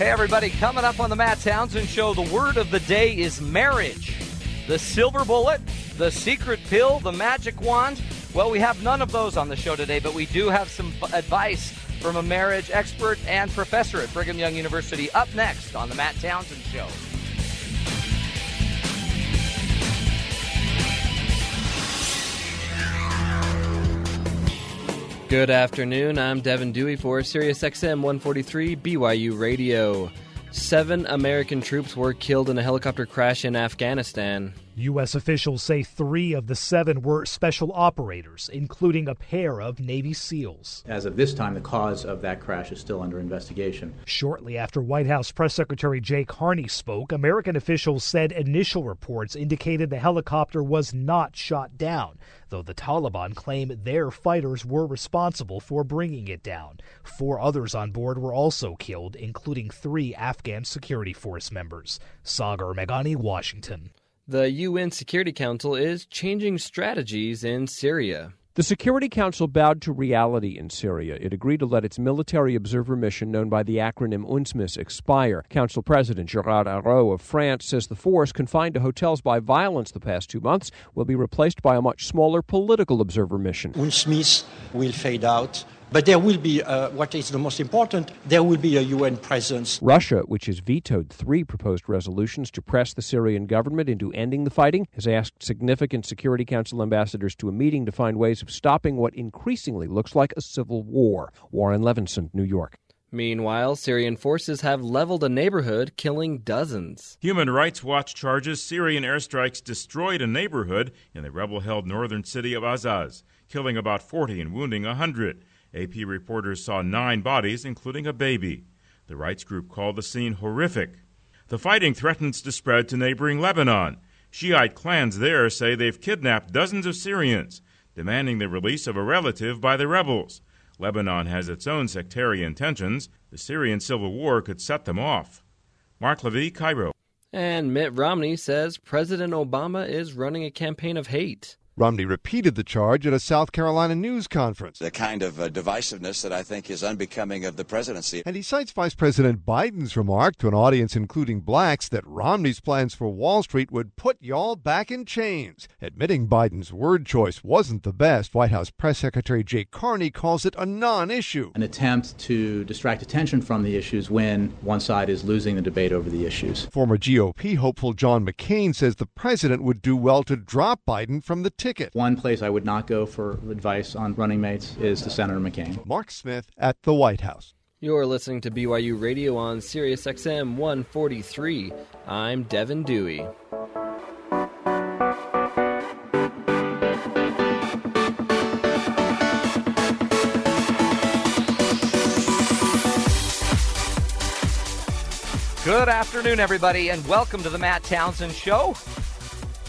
Hey, everybody, coming up on the Matt Townsend Show, the word of the day is marriage. The silver bullet, the secret pill, the magic wand. Well, we have none of those on the show today, but we do have some advice from a marriage expert and professor at Brigham Young University up next on the Matt Townsend Show. Good afternoon. I'm Devin Dewey for SiriusXM 143 BYU Radio. Seven American troops were killed in a helicopter crash in Afghanistan. U.S. officials say three of the seven were special operators, including a pair of Navy SEALs. As of this time, the cause of that crash is still under investigation. Shortly after White House Press Secretary Jay Carney spoke, American officials said initial reports indicated the helicopter was not shot down, though the Taliban claim their fighters were responsible for bringing it down. Four others on board were also killed, including three Afghan security force members. Sagar Meghani, Washington. The UN Security Council is changing strategies in Syria. The Security Council bowed to reality in Syria. It agreed to let its military observer mission, known by the acronym UNSMIS, expire. Council President Gerard Araud of France says the force, confined to hotels by violence the past two months, will be replaced by a much smaller political observer mission. UNSMIS will fade out but there will be, uh, what is the most important, there will be a UN presence. Russia, which has vetoed three proposed resolutions to press the Syrian government into ending the fighting, has asked significant Security Council ambassadors to a meeting to find ways of stopping what increasingly looks like a civil war. Warren Levinson, New York. Meanwhile, Syrian forces have leveled a neighborhood, killing dozens. Human Rights Watch charges Syrian airstrikes destroyed a neighborhood in the rebel held northern city of Azaz, killing about 40 and wounding 100. AP reporters saw nine bodies, including a baby. The rights group called the scene horrific. The fighting threatens to spread to neighboring Lebanon. Shiite clans there say they've kidnapped dozens of Syrians, demanding the release of a relative by the rebels. Lebanon has its own sectarian tensions. The Syrian civil war could set them off. Mark Levy, Cairo. And Mitt Romney says President Obama is running a campaign of hate. Romney repeated the charge at a South Carolina news conference. The kind of uh, divisiveness that I think is unbecoming of the presidency. And he cites Vice President Biden's remark to an audience including blacks that Romney's plans for Wall Street would put y'all back in chains. Admitting Biden's word choice wasn't the best, White House Press Secretary Jay Carney calls it a non issue. An attempt to distract attention from the issues when one side is losing the debate over the issues. Former GOP hopeful John McCain says the president would do well to drop Biden from the ticket ticket. One place I would not go for advice on running mates is to Senator McCain. Mark Smith at the White House. You're listening to BYU Radio on Sirius XM 143. I'm Devin Dewey. Good afternoon, everybody, and welcome to the Matt Townsend Show.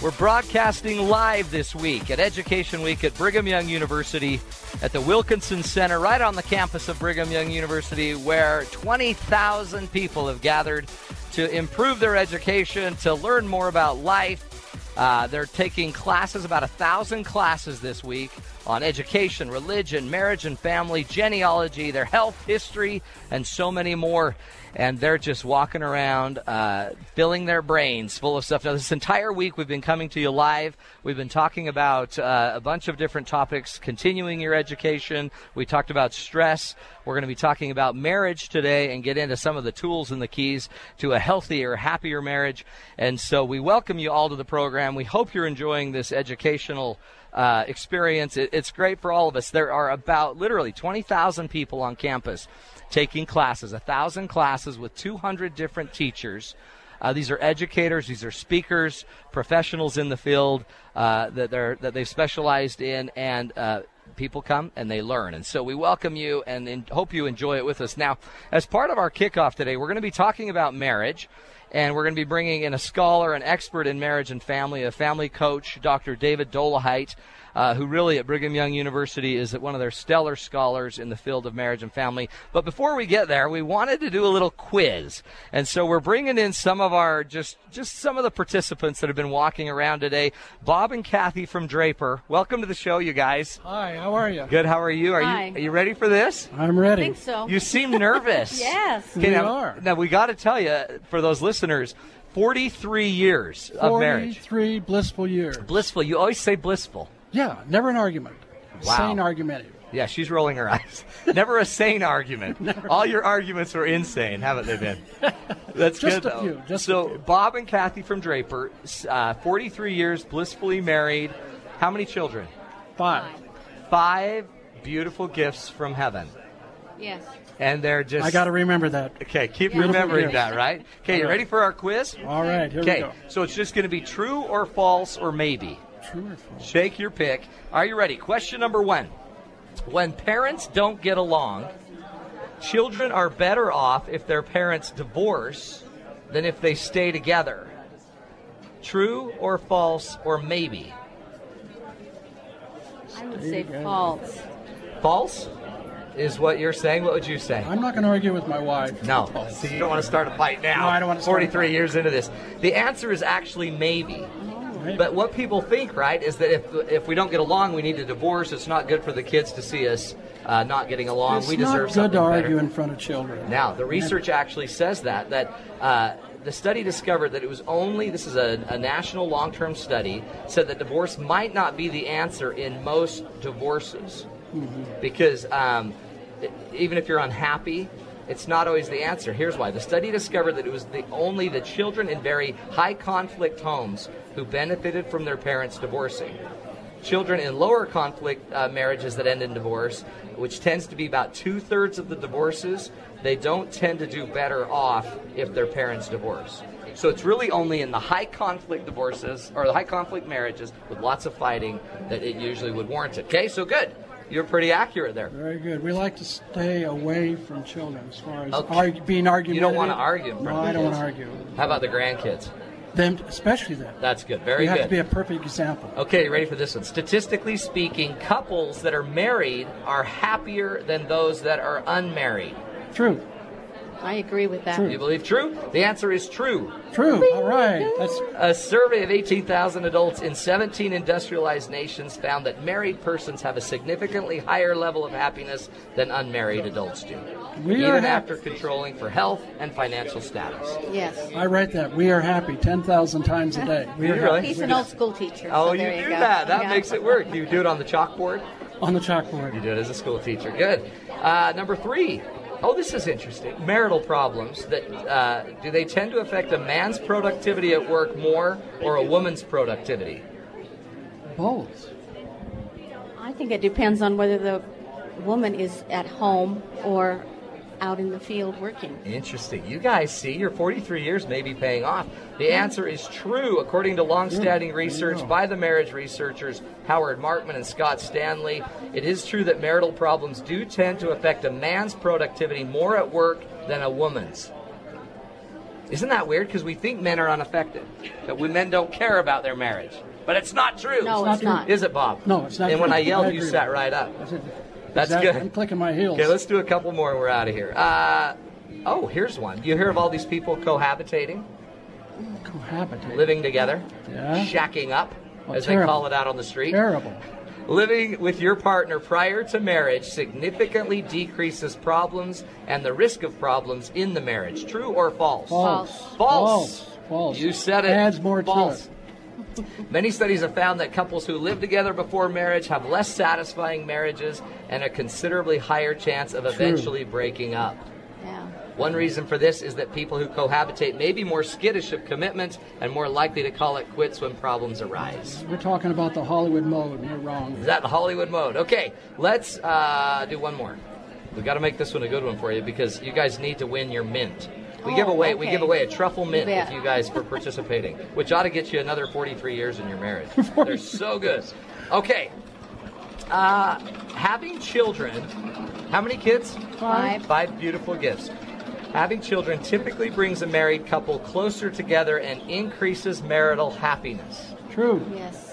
We're broadcasting live this week at Education Week at Brigham Young University at the Wilkinson Center, right on the campus of Brigham Young University, where 20,000 people have gathered to improve their education, to learn more about life. Uh, they're taking classes, about a thousand classes this week on education, religion, marriage and family, genealogy, their health, history, and so many more and they're just walking around, uh, filling their brains full of stuff. Now, this entire week we've been coming to you live. We've been talking about uh, a bunch of different topics, continuing your education. We talked about stress. We're going to be talking about marriage today and get into some of the tools and the keys to a healthier, happier marriage. And so we welcome you all to the program. We hope you're enjoying this educational uh, experience. It, it's great for all of us. There are about literally 20,000 people on campus taking classes, a thousand classes with 200 different teachers. Uh, these are educators, these are speakers, professionals in the field uh, that they're that they've specialized in, and uh, people come and they learn. And so we welcome you and, and hope you enjoy it with us. Now, as part of our kickoff today, we're going to be talking about marriage. And we're going to be bringing in a scholar, an expert in marriage and family, a family coach, Dr. David Dollahite uh, who really at Brigham Young University is one of their stellar scholars in the field of marriage and family. But before we get there, we wanted to do a little quiz, and so we're bringing in some of our just just some of the participants that have been walking around today. Bob and Kathy from Draper, welcome to the show, you guys. Hi, how are you? Good. How are you? Are Hi. you are you ready for this? I'm ready. I think so. You seem nervous. yes. Okay, We now, are. now we got to tell you for those listeners, 43 years of marriage. 43 blissful years. Blissful. You always say blissful. Yeah, never an argument. Wow. Sane argumentative. Yeah, she's rolling her eyes. Never a sane argument. All your arguments were insane, haven't they been? That's Just good. a though. few, just a so, few. Bob and Kathy from Draper, uh, 43 years, blissfully married. How many children? Five. Five beautiful gifts from heaven. Yes. And they're just. I got to remember that. Okay, keep Yeah. remembering Beautiful that, right? Okay, you All right. ready for our quiz? All right, here Okay, we go. so it's just going to be true or false or maybe. True or false? Shake your pick. Are you ready? Question number one. When parents don't get along, children are better off if their parents divorce than if they stay together. True or false or maybe? I would say false. False is what you're saying. What would you say? I'm not going to argue with my wife. No. False. So you don't want to start a fight now. No, I don't want to start a 43 fight. years into this. The answer is actually maybe. But what people think, right, is that if if we don't get along, we need to divorce. It's not good for the kids to see us uh, not getting along. it's we not deserve good something to better. argue in front of children. Now, the research actually says that that uh, the study discovered that it was only this is a, a national long-term study said that divorce might not be the answer in most divorces because um, even if you're unhappy. It's not always the answer. Here's why. The study discovered that it was the only the children in very high conflict homes who benefited from their parents divorcing children in lower conflict uh, marriages that end in divorce, which tends to be about two thirds of the divorces, they don't tend to do better off if their parents divorce. So it's really only in the high conflict divorces or the high conflict marriages with lots of fighting that it usually would warrant it. Okay, so good. You're pretty accurate there. Very good. We like to stay away from children as far as Okay. being argumentative. You don't want to argue No, I don't want to argue. How about the grandkids? Them, especially them. That's good. Very good. you have to be a perfect example. Okay, you ready for this one? Statistically speaking, couples that are married are happier than those that are unmarried. True. I agree with that. You believe true? The answer is true. True. All right. That's A survey of 18,000 adults in 17 industrialized nations found that married persons have a significantly higher level of happiness than unmarried adults do, We are even hap- after controlling for health and financial status. Yes. I write that. We are happy 10,000 times a day. We are really? He's an old school teacher. Oh, so you there do go. that. That Yeah. makes it work. You do it on the chalkboard? on the chalkboard. You do it as a school teacher. Good. Uh, number three. Oh, this is interesting. Marital problems that uh, do they tend to affect a man's productivity at work more or a woman's productivity? Both. I think it depends on whether the woman is at home or out in the field working. Interesting. You guys see, your 43 years may be paying off. The answer is true, according to long-standing research by the marriage researchers Howard Markman and Scott Stanley. It is true that marital problems do tend to affect a man's productivity more at work than a woman's. Isn't that weird? Because we think men are unaffected, that we men don't care about their marriage. But it's not true. No, It's it's not not. Is it, Bob? No, it's not And when. I yelled, I you sat right up. That's, Exactly. good. I'm clicking my heels. Okay, let's do a couple more and we're out of here. Uh, oh, here's one. You hear of all these people cohabitating, Cohabitate. living together, Yeah. shacking up, Oh, as they call it out on the street. Terrible. Living with your partner prior to marriage significantly decreases problems and the risk of problems in the marriage. True or false? False. False. False. False. You said it. Adds more false. to it. Many studies have found that couples who live together before marriage have less satisfying marriages and a considerably higher chance of eventually breaking up. Yeah. One reason for this is that people who cohabitate may be more skittish of commitment and more likely to call it quits when problems arise. We're talking about the Hollywood mode. You're wrong. Is that the Hollywood mode? Okay, let's uh, do one more. We've got to make this one a good one for you because you guys need to win your mint. We Oh, give away we give away a truffle mint bet. with you guys for participating, which ought to get you another 43 years in your marriage. They're so good. Okay, uh, having children. How many kids? Five. Five beautiful gifts. Having children typically brings a married couple closer together and increases marital happiness. True. Yes.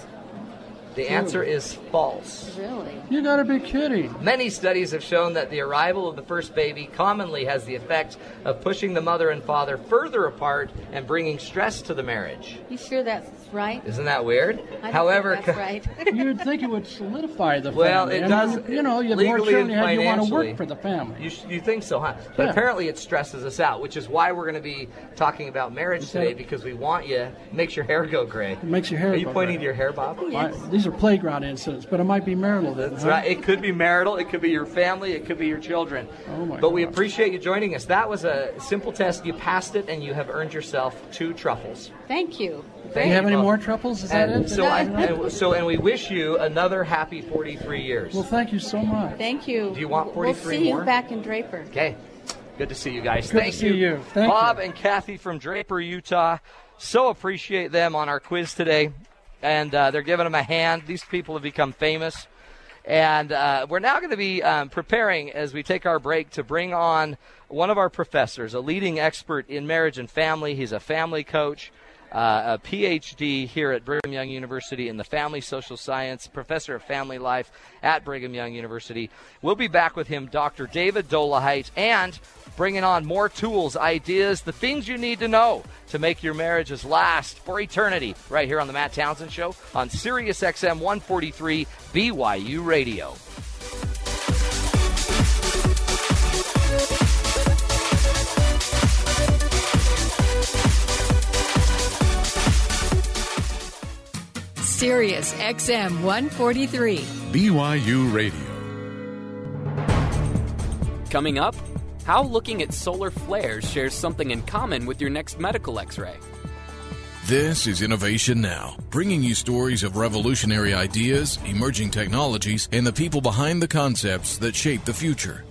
The hmm. answer is false. Really? You gotta be kidding. Many studies have shown that the arrival of the first baby commonly has the effect of pushing the mother and father further apart and bringing stress to the marriage. You sure that's right? Isn't that weird? However, that's right. You'd think it would solidify the family. Well, it I does mean, you know, you have more legally children, and you want to work for the family. You, you think so, huh? But Yeah. apparently it stresses us out, which is why we're going to be talking about marriage Is that- today because we want you. Makes your hair go gray. It makes your hair Are you go pointing gray. to your hair, Bob? I- these are playground incidents, but it might be marital. then, That's huh? right. It could be marital. It could be your family. It could be your children. Oh my but we appreciate you joining us. That was a simple test. You passed it, and you have earned yourself two truffles. Thank you. Do you have any both. More truffles? Is that it? so, I, and, so, and we wish you another happy 43 years. Well, thank you so much. Thank you. Do you want 43 We'll see more? you back in Draper. Okay. Good to see you guys. Good to Thank see you. Thank Bob you. and Kathy from Draper, Utah. So appreciate them on our quiz today. And uh, they're giving them a hand. These people have become famous. And uh, we're now going to be um, preparing as we take our break to bring on one of our professors, a leading expert in marriage and family. He's a family coach, uh, a PhD here at Brigham Young University in the Family Social Science, professor of family life at Brigham Young University. We'll be back with him, Dr. David Dollahite, and bringing on more tools, ideas, the things you need to know to make your marriages last for eternity, right here on the Matt Townsend Show on Sirius XM 143 BYU Radio. Sirius XM 143. BYU Radio. Coming up, how looking at solar flares shares something in common with your next medical x ray. This is Innovation Now, bringing you stories of revolutionary ideas, emerging technologies, and the people behind the concepts that shape the future.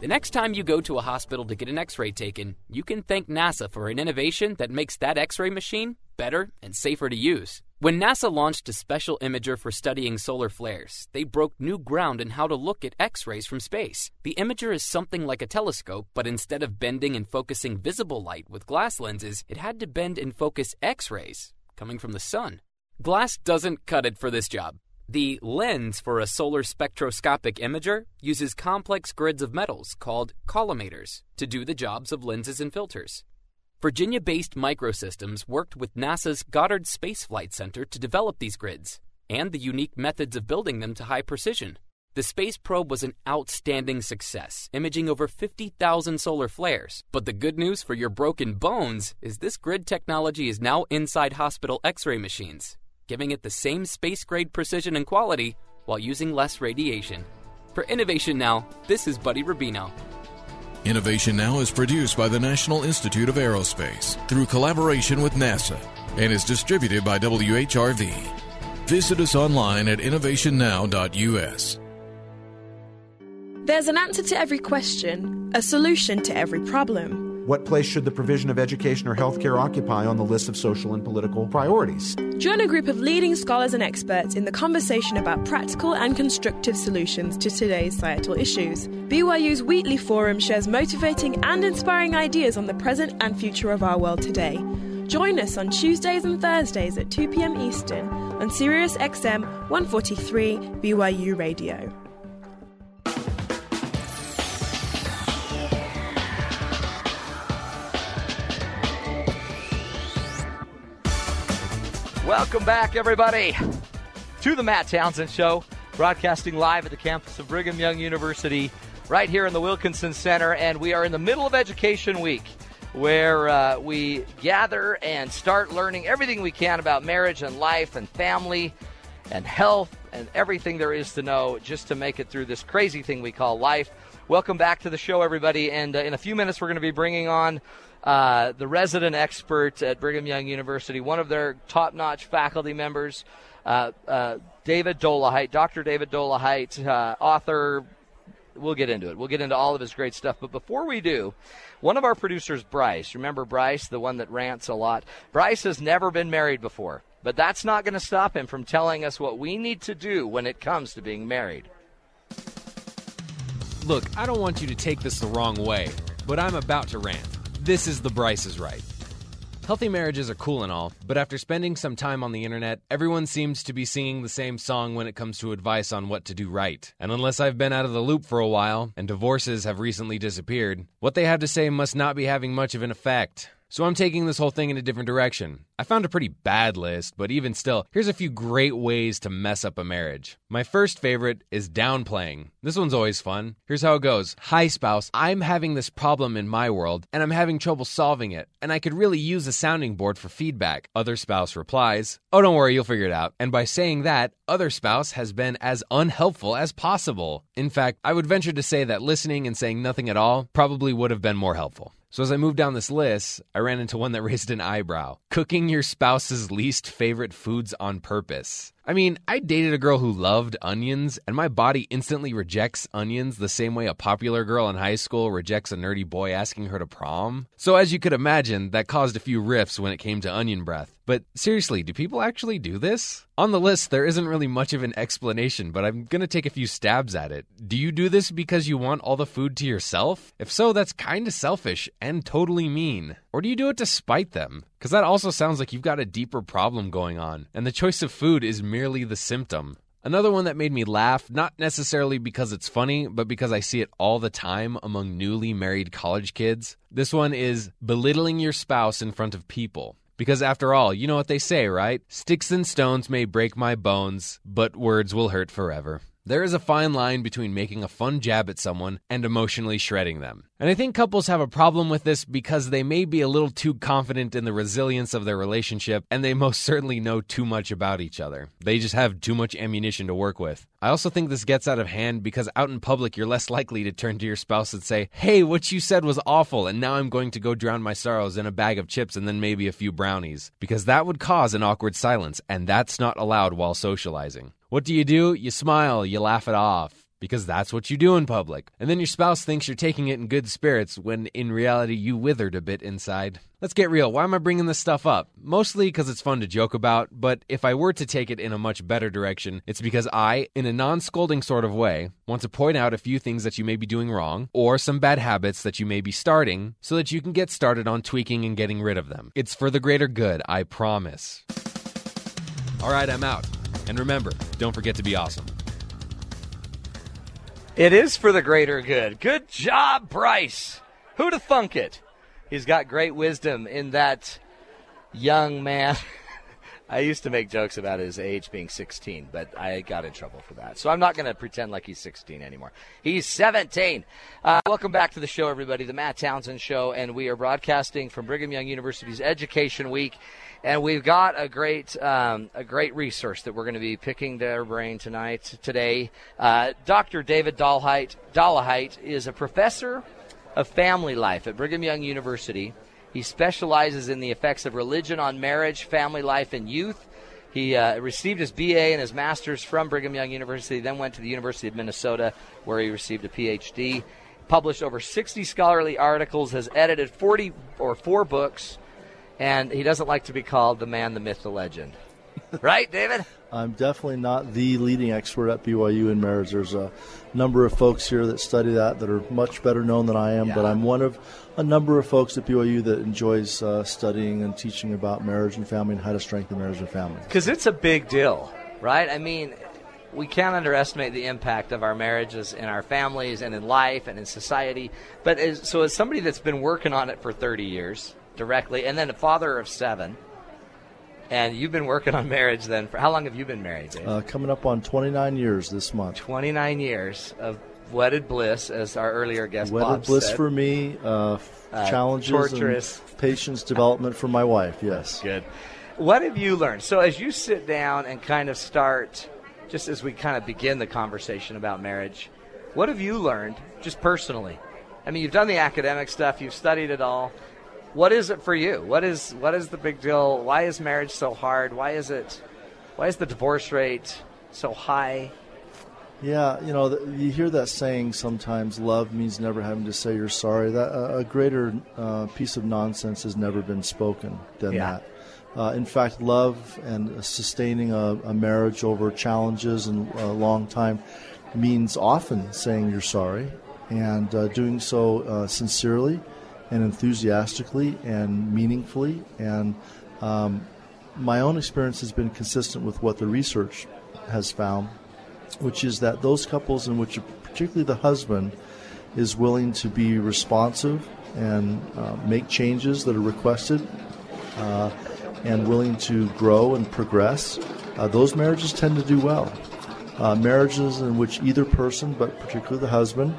The next time you go to a hospital to get an x ray taken, you can thank NASA for an innovation that makes that x ray machine better and safer to use. When NASA launched a special imager for studying solar flares, they broke new ground in how to look at X rays from space. The imager is something like a telescope, but instead of bending and focusing visible light with glass lenses, it had to bend and focus X rays coming from the sun. Glass doesn't cut it for this job. The lens for a solar spectroscopic imager uses complex grids of metals called collimators to do the jobs of lenses and filters. Virginia based Microsystems worked with NASA's Goddard Space Flight Center to develop these grids and the unique methods of building them to high precision. The space probe was an outstanding success, imaging over 50,000 solar flares. But the good news for your broken bones is this grid technology is now inside hospital x ray machines, giving it the same space grade precision and quality while using less radiation. For Innovation Now, this is Buddy Rubino. Innovation Now is produced by the National Institute of Aerospace through collaboration with NASA and is distributed by WHRV. Visit us online at innovationnow.us. There's an answer to every question, a solution to every problem. What place should the provision of education or healthcare occupy on the list of social and political priorities? Join a group of leading scholars and experts in the conversation about practical and constructive solutions to today's societal issues. BYU's Wheatley Forum shares motivating and inspiring ideas on the present and future of our world today. Join us on Tuesdays and Thursdays at 2 p.m. Eastern on Sirius XM 143 BYU Radio. Welcome back, everybody, to the Matt Townsend Show, broadcasting live at the campus of Brigham Young University, right here in the Wilkinson Center. And we are in the middle of Education Week, where uh, we gather and start learning everything we can about marriage and life and family and health and everything there is to know just to make it through this crazy thing we call life. Welcome back to the show, everybody. And uh, in a few minutes, we're going to be bringing on uh, the resident expert at Brigham Young University, one of their top notch faculty members, uh, uh, David Dollahite, Dr. David Dollahite, uh, author. We'll get into it. We'll get into all of his great stuff. But before we do, one of our producers, Bryce, remember Bryce, the one that rants a lot? Bryce has never been married before, but that's not going to stop him from telling us what we need to do when it comes to being married. Look, I don't want you to take this the wrong way. but I'm about to rant. This is The Bryce is Right. Healthy marriages are cool and all, but after spending some time on the internet, everyone seems to be singing the same song when it comes to advice on what to do right. And unless I've been out of the loop for a while, and divorces have recently disappeared, what they have to say must not be having much of an effect. So I'm taking this whole thing in a different direction. I found a pretty bad list, but even still, here's a few great ways to mess up a marriage. My first favorite is downplaying. This one's always fun. Here's how it goes Hi, spouse. I'm having this problem in my world, and I'm having trouble solving it, and I could really use a sounding board for feedback. Other spouse replies, Oh, don't worry, you'll figure it out. And by saying that, other spouse has been as unhelpful as possible. In fact, I would venture to say that listening and saying nothing at all probably would have been more helpful. So as I moved down this list, I ran into one that raised an eyebrow. Cooking your spouse's least favorite foods on purpose. I mean, I dated a girl who loved onions, and my body instantly rejects onions the same way a popular girl in high school rejects a nerdy boy asking her to prom. So, as you could imagine, that caused a few riffs when it came to onion breath. But seriously, do people actually do this? On the list, there isn't really much of an explanation, but I'm gonna take a few stabs at it. Do you do this because you want all the food to yourself? If so, that's kinda selfish and totally mean. Or do you do it to spite them? Because that also sounds like you've got a deeper problem going on, and the choice of food is merely the symptom. Another one that made me laugh, not necessarily because it's funny, but because I see it all the time among newly married college kids. This one is belittling your spouse in front of people. Because after all, you know what they say, right? Sticks and stones may break my bones, but words will hurt forever. There is a fine line between making a fun jab at someone and emotionally shredding them. And I think couples have a problem with this because they may be a little too confident in the resilience of their relationship and they most certainly know too much about each other. They just have too much ammunition to work with. I also think this gets out of hand because out in public you're less likely to turn to your spouse and say, Hey, what you said was awful, and now I'm going to go drown my sorrows in a bag of chips and then maybe a few brownies. Because that would cause an awkward silence, and that's not allowed while socializing. What do you do? You smile, you laugh it off. Because that's what you do in public. And then your spouse thinks you're taking it in good spirits when in reality you withered a bit inside. Let's get real. Why am I bringing this stuff up? Mostly because it's fun to joke about, but if I were to take it in a much better direction, it's because I, in a non scolding sort of way, want to point out a few things that you may be doing wrong, or some bad habits that you may be starting, so that you can get started on tweaking and getting rid of them. It's for the greater good, I promise. All right, I'm out. And remember, don't forget to be awesome. It is for the greater good. Good job, Bryce. Who'd have thunk it? He's got great wisdom in that young man. I used to make jokes about his age being 16, but I got in trouble for that. So I'm not going to pretend like he's 16 anymore. He's 17. Uh, welcome back to the show, everybody, the Matt Townsend Show, and we are broadcasting from Brigham Young University's Education Week and we've got a great um, a great resource that we're going to be picking their brain tonight today. Uh, Dr. David Dollahite Dollahite is a professor of family life at Brigham Young University. He specializes in the effects of religion on marriage, family life, and youth. He uh, received his BA and his master's from Brigham Young University, then went to the University of Minnesota, where he received a PhD. Published over 60 scholarly articles, has edited 40 or four books, and he doesn't like to be called the man, the myth, the legend. Right, David? I'm definitely not the leading expert at BYU in marriage. There's a number of folks here that study that that are much better known than I am, yeah. but I'm one of a number of folks at BYU that enjoys uh, studying and teaching about marriage and family and how to strengthen marriage and family. Because it's a big deal, right? I mean, we can't underestimate the impact of our marriages in our families and in life and in society. But as, so, as somebody that's been working on it for 30 years, directly, and then a father of seven. And you've been working on marriage then for how long have you been married, Dave? Uh, coming up on 29 years this month. 29 years of wedded bliss, as our earlier guest wedded Bob bliss said. for me, uh, uh, challenges, torturous. and patience development for my wife. Yes, good. What have you learned? So as you sit down and kind of start, just as we kind of begin the conversation about marriage, what have you learned, just personally? I mean, you've done the academic stuff, you've studied it all what is it for you? What is what is the big deal? Why is marriage so hard? Why is it? Why is the divorce rate so high? Yeah, you know, you hear that saying sometimes. Love means never having to say you're sorry. That uh, a greater uh, piece of nonsense has never been spoken than yeah. that. Uh, in fact, love and sustaining a, a, marriage over challenges and a long time means often saying you're sorry and uh, doing so uh, sincerely and enthusiastically and meaningfully. And um, my own experience has been consistent with what the research has found, which is that those couples in which, particularly the husband, is willing to be responsive and uh, make changes that are requested uh, and willing to grow and progress, uh, those marriages tend to do well. Uh, marriages in which either person, but particularly the husband,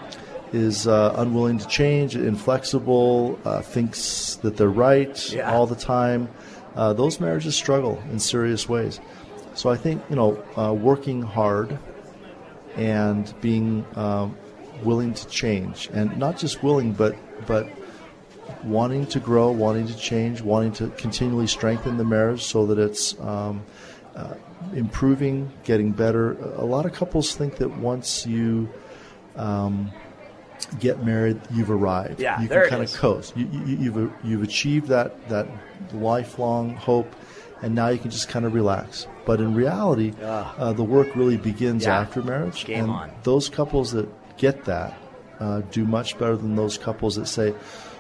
is uh, unwilling to change, inflexible, uh, thinks that they're right Yeah. all the time, uh, those marriages struggle in serious ways. So I think you know, uh, working hard and being um, willing to change, and not just willing, but but wanting to grow, wanting to change, wanting to continually strengthen the marriage so that it's um, uh, improving, getting better. A lot of couples think that once you um, get married, you've arrived. Yeah, you can kind of coast. You, you, you've you've achieved that that lifelong hope, and now you can just kind of relax. But in reality, uh, the work really begins Yeah. after marriage. Game and on. those couples that get that uh, do much better than those couples that say, "Phew,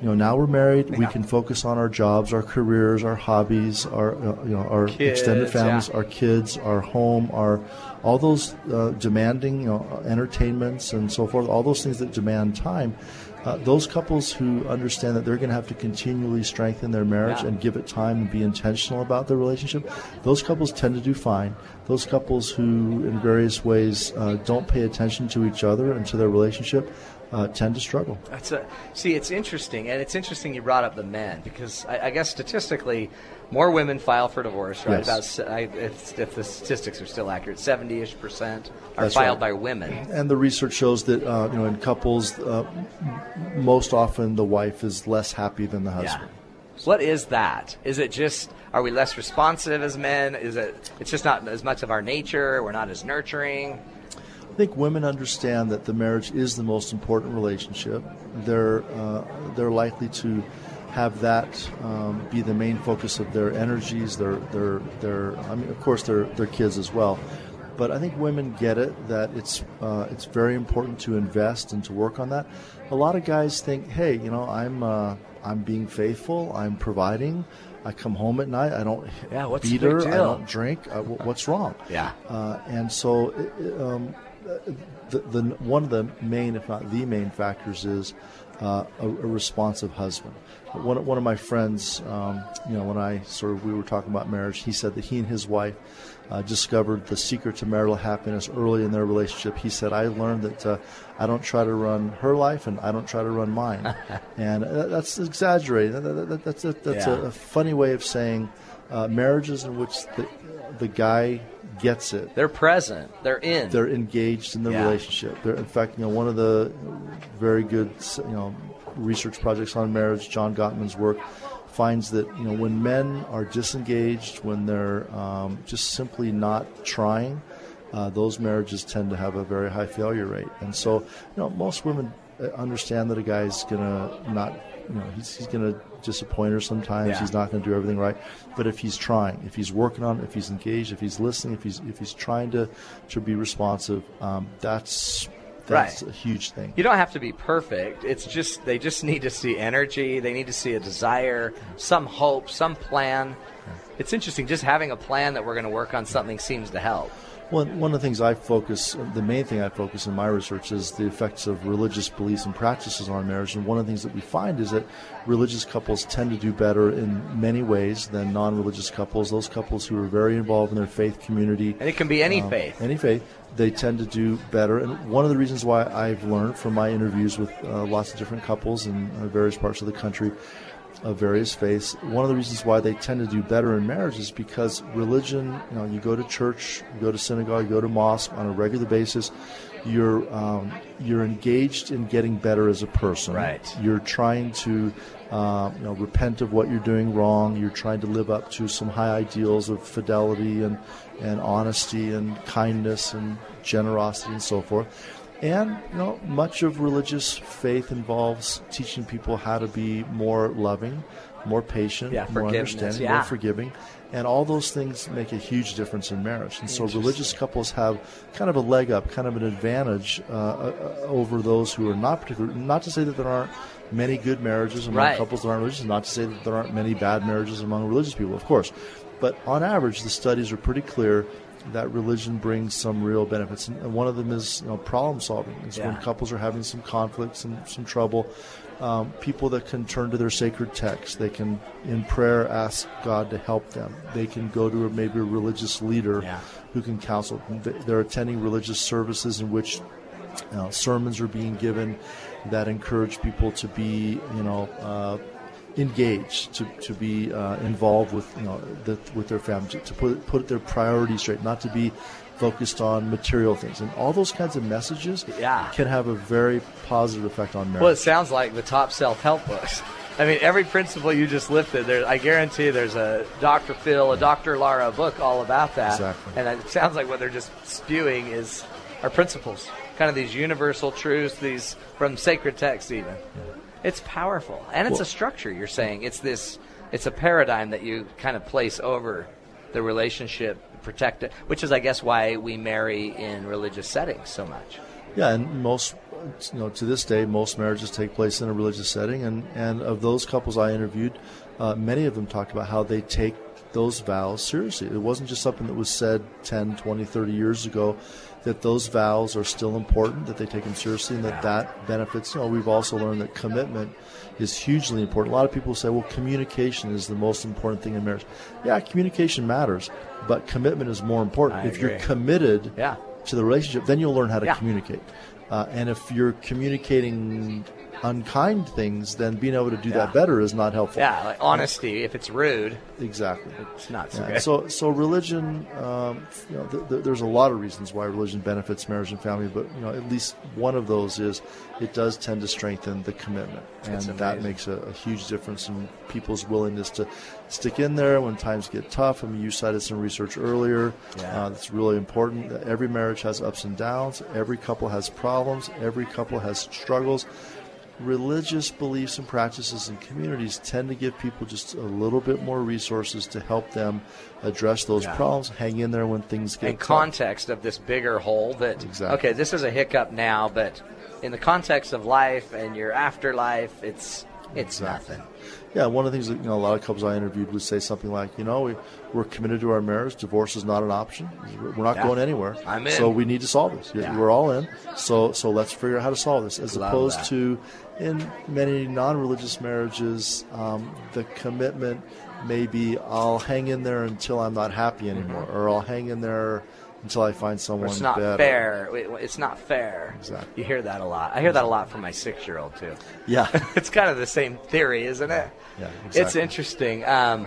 you know, now we're married, we can focus on our jobs, our careers, our hobbies, our uh, you know, our Kids, extended families, yeah. our kids, our home, our all those uh, demanding you know, entertainments and so forth, all those things that demand time. Uh, those couples who understand that they're going to have to continually strengthen their marriage Yeah. and give it time and be intentional about their relationship, those couples tend to do fine. Those couples who, in various ways, uh, don't pay attention to each other and to their relationship uh, tend to struggle. That's a see. It's interesting, and it's interesting you brought up the men because I, I guess statistically, more women file for divorce. Right? Yes. About I, if, if the statistics are still accurate, seventy-ish percent are That's filed right. by women. And the research shows that uh, you know in couples, uh, most often the wife is less happy than the husband. What is that? Is it just are we less responsive as men? Is it it's just not as much of our nature? We're not as nurturing. I think women understand that the marriage is the most important relationship. They're uh, they're likely to have that um, be the main focus of their energies. Their their their I mean, of course, their their kids as well. But I think women get it that it's uh, it's very important to invest and to work on that. A lot of guys think, hey, you know, I'm uh, I'm being faithful. I'm providing. I come home at night. I don't Yeah, what's beat her. I don't drink. Uh, wh- what's wrong? Yeah. Uh, and so, it, um, the, the one of the main, if not the main, factors is uh, a, a responsive husband. One, one of my friends, um, you know, when I sort of we were talking about marriage, he said that he and his wife uh, discovered the secret to marital happiness early in their relationship. He said, "I learned that uh, I don't try to run her life, and I don't try to run mine." and uh, that's exaggerating. That- that- that- that's a, that's Yeah. a, a funny way of saying uh, marriages in which the the guy gets it. They're present. They're in. They're engaged in the Yeah. relationship. They're, in fact, you know, one of the very good, you know, research projects on marriage, John Gottman's work, finds that you know when men are disengaged, when they're um, just simply not trying, uh, those marriages tend to have a very high failure rate. And so, you know, most women uh, understand that a guy's gonna not, you know, he's, he's gonna disappoint her sometimes. Yeah. He's not going to do everything right. But if he's trying, if he's working on it, if he's engaged, if he's listening, if he's if he's trying to to be responsive, um, that's that's Right. a huge thing. You don't have to be perfect. It's just they just need to see energy. They need to see a desire, some hope, some plan. It's interesting. Just having a plan that we're going to work on something seems to help. One, one of the things I focus, the main thing I focus in my research is the effects of religious beliefs and practices on marriage. And one of the things that we find is that religious couples tend to do better in many ways than non religious couples. Those couples who are very involved in their faith community. And it can be any um, faith. Any faith. They tend to do better. And one of the reasons why I've learned from my interviews with uh, lots of different couples in uh, various parts of the country of various faiths. One of the reasons why they tend to do better in marriage is because religion, you know, you go to church, you go to synagogue, you go to mosque on a regular basis. You're um, you're engaged in getting better as a person. Right. You're trying to uh, you know repent of what you're doing wrong. You're trying to live up to some high ideals of fidelity and and honesty and kindness and generosity and so forth. And you know, much of religious faith involves teaching people how to be more loving, more patient, Yeah, more understanding, yeah. more forgiving. And all those things make a huge difference in marriage. And so religious couples have kind of a leg up, kind of an advantage uh, uh, over those who are not particular. Not to say that there aren't many good marriages among Right. couples that aren't religious, not to say that there aren't many bad marriages among religious people, of course. But on average, the studies are pretty clear that religion brings some real benefits. And one of them is you know, problem solving. Is when couples are having some conflicts and some trouble. Um, people that can turn to their sacred text, they can in prayer ask God to help them. They can go to a, maybe a religious leader who can counsel. They- They're attending religious services in which you know, sermons are being given that encourage people to be, you know, uh, engaged, to, to be uh, involved with, you know, the, with their family, to, to put put their priorities straight, not to be focused on material things, and all those kinds of messages Yeah. can have a very positive effect on marriage. Well, it sounds like the top self-help books. I mean, every principle you just lifted, there, I guarantee there's a Dr. Phil, a Dr. Laura book all about that. Exactly. And it sounds like what they're just spewing is our principles, kind of these universal truths, these from sacred texts even. It's powerful, and it's Well- a structure. You're saying it's this, it's a paradigm that you kind of place over the relationship, protect it, which is, I guess, why we marry in religious settings so much. Yeah, and most, you know, to this day, most marriages take place in a religious setting, and and of those couples I interviewed, uh, many of them talked about how they take those vows seriously. It wasn't just something that was said 10, 20, 30 years ago. That those vows are still important, that they take them seriously, and that that benefits. You know, we've also learned that commitment is hugely important. A lot of people say, "Well, communication is the most important thing in marriage." Yeah, communication matters, but commitment is more important. I if you're committed Yeah. to the relationship, then you'll learn how to Yeah. communicate. Uh, and if you're communicating unkind things, then being able to do that better is not helpful. Yeah, like honesty. If it's rude, exactly, it's not so Yeah, good. So, so religion, um, you know, th- th- there's a lot of reasons why religion benefits marriage and family, but you know, at least one of those is it does tend to strengthen the commitment, and That's that makes a, a huge difference in people's willingness to stick in there when times get tough. I mean, you cited some research earlier. Yeah. Uh, that's really important. That Every marriage has ups and downs. Every couple has problems. Every couple has struggles religious beliefs and practices and communities tend to give people just a little bit more resources to help them address those Yeah. problems, hang in there when things get in tough. context of this bigger whole that Exactly. okay this is a hiccup now but in the context of life and your afterlife it's it's nothing Yeah, one of the things that you know a lot of couples I interviewed would say something like, you know, we, we're committed to our marriage. Divorce is not an option. We're not Yeah. going anywhere. I'm in. So we need to solve this. Yeah. We're all in. So so let's figure out how to solve this. As Love opposed that. to in many non-religious marriages, um, the commitment may be I'll hang in there until I'm not happy anymore, or I'll hang in there until I find someone it's not better. fair it's not fair Exactly. you hear that a lot i hear that a lot from my six year old too Yeah. it's kind of the same theory isn't it Yeah, it's exactly. interesting um,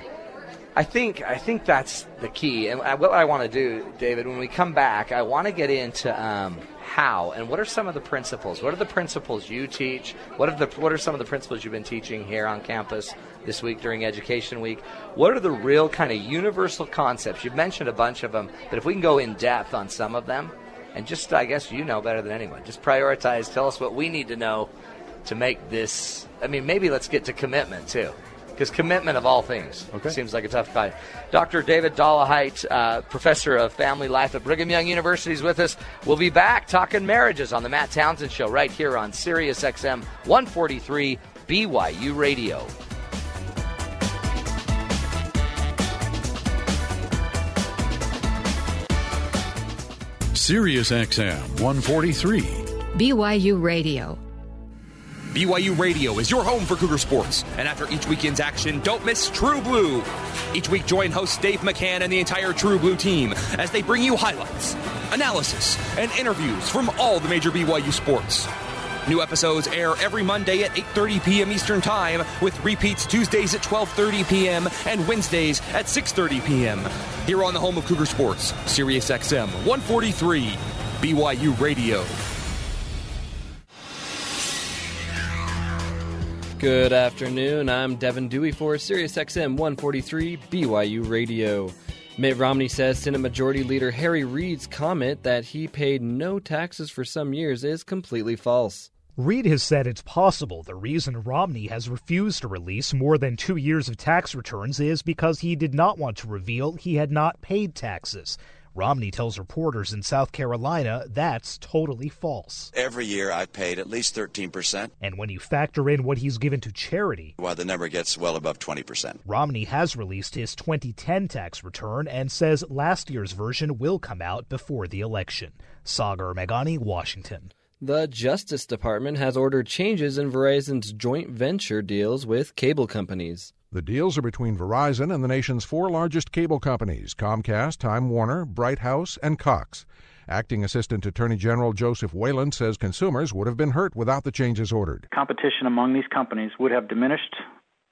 I think I think that's the key, and what I want to do, David, when we come back, I want to get into um, how and what are some of the principles. What are the principles you teach? What are the what are some of the principles you've been teaching here on campus this week during Education Week? What are the real kind of universal concepts? You've mentioned a bunch of them, but if we can go in depth on some of them, and just I guess you know better than anyone, just prioritize. Tell us what we need to know to make this. I mean, maybe let's get to commitment too. Because commitment of all things Okay. seems like a tough guy. Dr. David Dollahite, uh, professor of family life at Brigham Young University, is with us. We'll be back talking marriages on the Matt Townsend Show right here on Sirius XM 143 BYU Radio. Sirius XM 143. BYU Radio. BYU Radio is your home for Cougar Sports. And after each weekend's action, don't miss True Blue. Each week, join host Dave McCann and the entire True Blue team as they bring you highlights, analysis, and interviews from all the major BYU sports. New episodes air every Monday at 8:30 p.m. Eastern Time, with repeats Tuesdays at 12:30 p.m. and Wednesdays at 6:30 p.m. Here on the home of Cougar Sports, Sirius XM 143, BYU Radio. Good afternoon. I'm Devin Dewey for Sirius XM 143 BYU Radio. Mitt Romney says Senate Majority Leader Harry Reid's comment that he paid no taxes for some years is completely false. Reid has said it's possible the reason Romney has refused to release more than two years of tax returns is because he did not want to reveal he had not paid taxes. Romney tells reporters in South Carolina that's totally false. Every year I paid at least 13%. And when you factor in what he's given to charity, while the number gets well above 20%. Romney has released his 2010 tax return and says last year's version will come out before the election. Sagar Meghani, Washington. The Justice Department has ordered changes in Verizon's joint venture deals with cable companies. The deals are between Verizon and the nation's four largest cable companies Comcast, Time Warner, Bright House, and Cox. Acting Assistant Attorney General Joseph Wayland says consumers would have been hurt without the changes ordered. Competition among these companies would have diminished,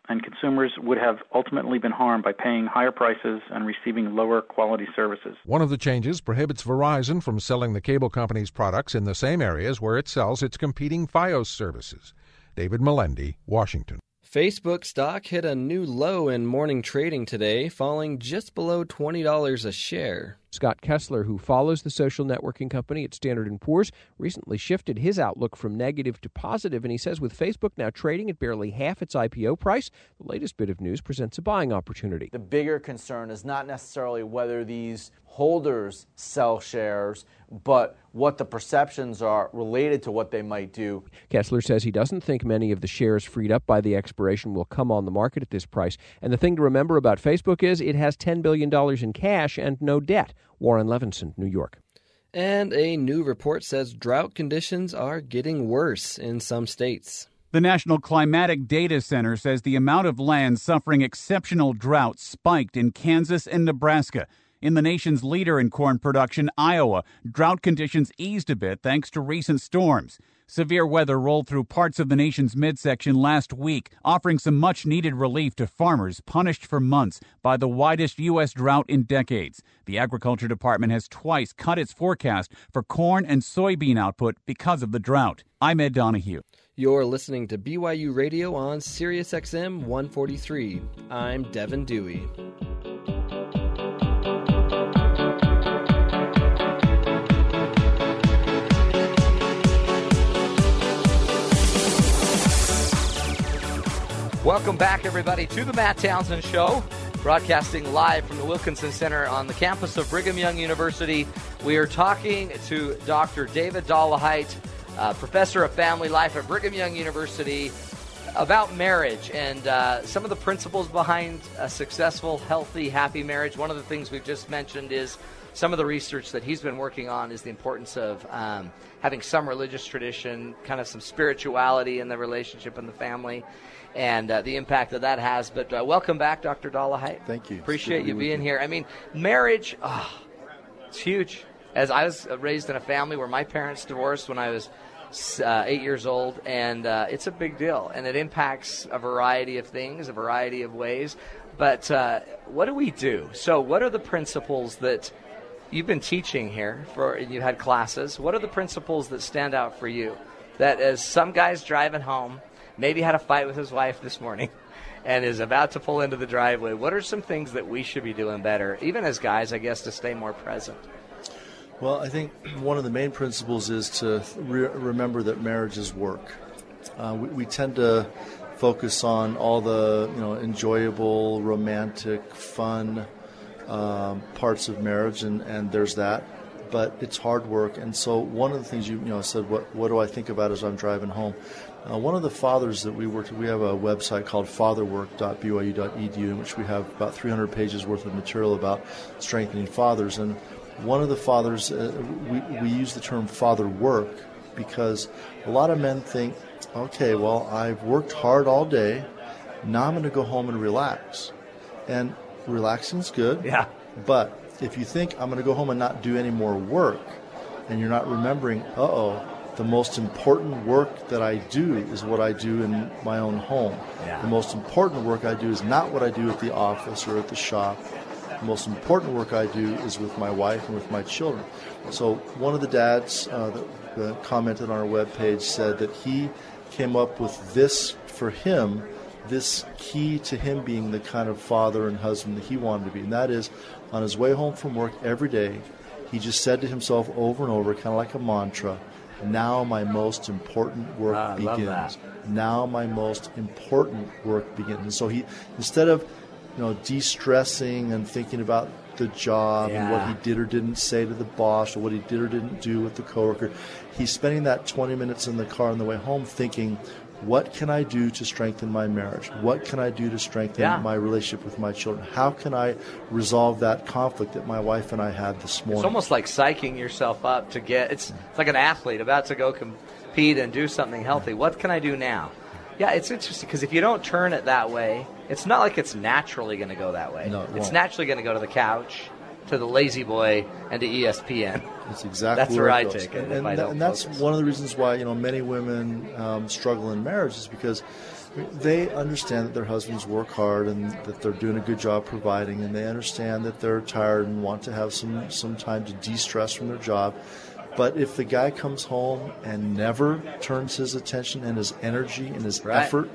and consumers would have ultimately been harmed by paying higher prices and receiving lower quality services. One of the changes prohibits Verizon from selling the cable company's products in the same areas where it sells its competing Fios services. David Melendi, Washington. Facebook stock hit a new low in morning trading today, falling just below $20 a share. Scott Kessler, who follows the social networking company at Standard & Poor's, recently shifted his outlook from negative to positive, and he says with Facebook now trading at barely half its IPO price, the latest bit of news presents a buying opportunity. The bigger concern is not necessarily whether these holders sell shares, but what the perceptions are related to what they might do. Kessler says he doesn't think many of the shares freed up by the expiration will come on the market at this price. And the thing to remember about Facebook is it has $10 billion in cash and no debt. Warren Levinson, New York. And a new report says drought conditions are getting worse in some states. The National Climatic Data Center says the amount of land suffering exceptional drought spiked in Kansas and Nebraska. In the nation's leader in corn production, Iowa, drought conditions eased a bit thanks to recent storms. Severe weather rolled through parts of the nation's midsection last week, offering some much needed relief to farmers punished for months by the widest U.S. drought in decades. The Agriculture Department has twice cut its forecast for corn and soybean output because of the drought. I'm Ed Donahue. You're listening to BYU Radio on SiriusXM 143. I'm Devin Dewey. Welcome back, everybody, to the Matt Townsend Show, broadcasting live from the Wilkinson Center on the campus of Brigham Young University. We are talking to Dr. David Dollahite, uh, professor of family life at Brigham Young University, about marriage and uh, some of the principles behind a successful, healthy, happy marriage. One of the things we've just mentioned is some of the research that he's been working on is the importance of um, having some religious tradition, kind of some spirituality in the relationship and the family and uh, the impact that that has. But uh, welcome back, Dr. Dollahite. Thank you. Appreciate you being here. I mean, marriage, oh, it's huge. As I was raised in a family where my parents divorced when I was uh, eight years old, and uh, it's a big deal, and it impacts a variety of things, a variety of ways. But uh, what do we do? So, what are the principles that you've been teaching here for? You had classes. What are the principles that stand out for you? That as some guys driving home maybe had a fight with his wife this morning and is about to pull into the driveway, what are some things that we should be doing better, even as guys, I guess, to stay more present? Well, I think one of the main principles is to re- remember that marriage is work. Uh, we, we, tend to focus on all the you know enjoyable, romantic, fun um, parts of marriage, and, and there's that. But it's hard work, and so one of the things you you know said, what what do I think about as I'm driving home? Uh, one of the fathers that we worked with, we have a website called fatherwork.byu.edu in which we have about 300 pages worth of material about strengthening fathers. And one of the fathers, uh, we, we use the term father work because a lot of men think, okay, well, I've worked hard all day. Now I'm going to go home and relax. And relaxing is good. Yeah. But if you think I'm going to go home and not do any more work, and you're not remembering, uh oh, the most important work that I do is what I do in my own home. Yeah. The most important work I do is not what I do at the office or at the shop. The most important work I do is with my wife and with my children. So one of the dads uh, that, that commented on our webpage said that he came up with this for him, this key to him being the kind of father and husband that he wanted to be. And that is on his way home from work every day, he just said to himself over and over, kind of like a mantra, Now my most important work Ah, begins. Now my most important work begins. And so he, instead of, you know, de-stressing and thinking about the job and what he did or didn't say to the boss or what he did or didn't do with the coworker, he's spending that 20 minutes in the car on the way home thinking, what can I do to strengthen my marriage? What can I do to strengthen Yeah. my relationship with my children? How can I resolve that conflict that my wife and I had this morning? It's almost like psyching yourself up to get. It's, it's like an athlete about to go compete and do something healthy. What can I do now? Yeah, it's interesting because if you don't turn it that way, it's not like it's naturally going to go that way. No, it it's naturally going to go to the couch, to the La-Z-Boy, and to ESPN. That's exactly That's where where I goes. take it. And, and that- and that's focus. one of the reasons why you know many women um, struggle in marriage is because they understand that their husbands work hard and that they're doing a good job providing, and they understand that they're tired and want to have some some time to de-stress from their job. But if the guy comes home and never turns his attention and his energy and his Right. effort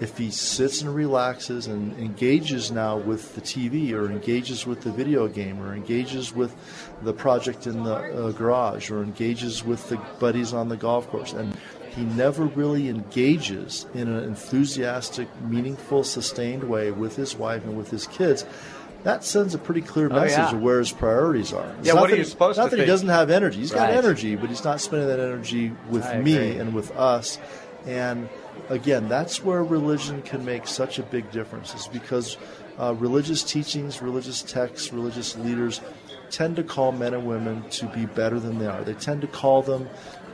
if he sits and relaxes and engages now with the TV or engages with the video game or engages with the project in the uh, garage or engages with the buddies on the golf course and he never really engages in an enthusiastic, meaningful, sustained way with his wife and with his kids. That sends a pretty clear Oh, message yeah. of where his priorities are. It's Yeah, what are you he- supposed Not to Not that he doesn't have energy. He's got energy, but he's not spending that energy with I me agree. and with us. And again, that's where religion can make such a big difference, is because uh, religious teachings, religious texts, religious leaders tend to call men and women to be better than they are. They tend to call them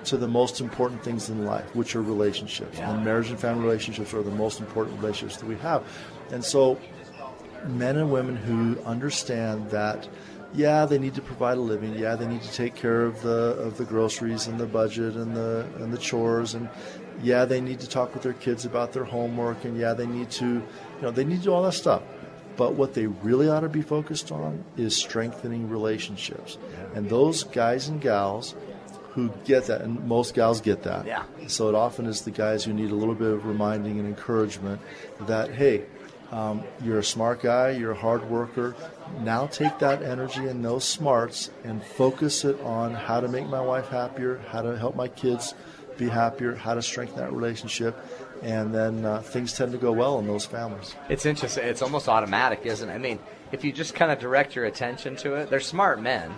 to the most important things in life, which are relationships. And marriage and family relationships are the most important relationships that we have. And so, men and women who understand that yeah they need to provide a living yeah they need to take care of the of the groceries and the budget and the and the chores and yeah they need to talk with their kids about their homework and yeah they need to you know they need to do all that stuff but what they really ought to be focused on is strengthening relationships and those guys and gals who get that, and most gals get that. Yeah. So it often is the guys who need a little bit of reminding and encouragement that, hey, um, you're a smart guy, you're a hard worker. Now take that energy and those smarts and focus it on how to make my wife happier, how to help my kids be happier, how to strengthen that relationship, and then uh, things tend to go well in those families. It's interesting. It's almost automatic, isn't it? I mean, if you just kind of direct your attention to it, they're smart men.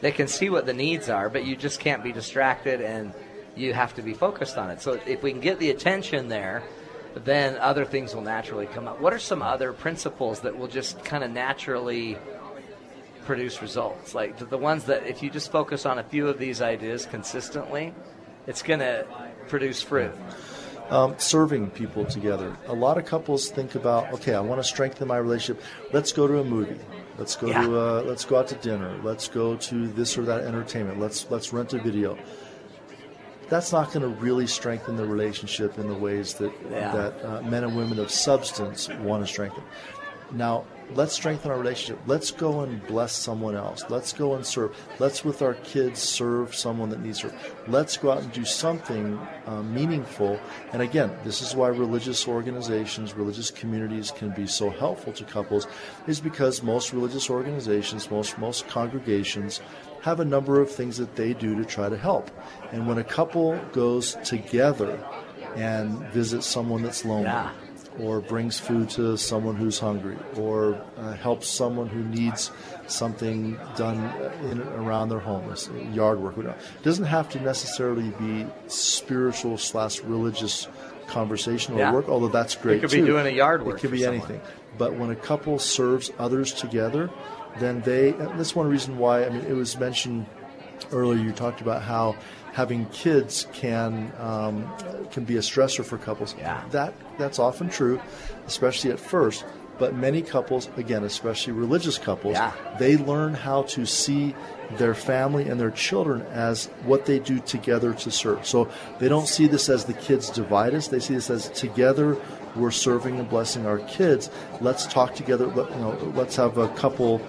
They can see what the needs are, but you just can't be distracted and you have to be focused on it. So if we can get the attention there, then other things will naturally come up. What are some other principles that will just kind of naturally produce results? Like the, the ones that if you just focus on a few of these ideas consistently, it's going to produce fruit. um, serving people together. A lot of couples think about, okay, I want to strengthen my relationship. Let's go to a movie. Let's go Yeah. to uh, let's go out to dinner. Let's go to this or that entertainment. Let's let's rent a video. That's not going to really strengthen the relationship in the ways that Yeah. that uh, men and women of substance want to strengthen. Now, let's strengthen our relationship. Let's go and bless someone else. Let's go and serve. Let's, with our kids, serve someone that needs served. Let's go out and do something uh, meaningful. And again, this is why religious organizations, religious communities can be so helpful to couples, is because most religious organizations, most most congregations, have a number of things that they do to try to help. And when a couple goes together and visits someone that's lonely Yeah. Or brings food to someone who's hungry, or uh, helps someone who needs something done in around their home, yard work. It doesn't have to necessarily be spiritual slash religious conversation or Yeah. work, although that's great It could be doing a yard work It could be someone. anything. But when a couple serves others together, then they. and That's one reason why. I mean, it was mentioned earlier. You talked about how having kids can um, can be a stressor for couples. Yeah. That that's often true, especially at first. But many couples, again, especially religious couples, Yeah. they learn how to see their family and their children as what they do together to serve. So they don't see this as the kids divide us. They see this as together we're serving and blessing our kids. Let's talk together. Let, you know, let's have a couple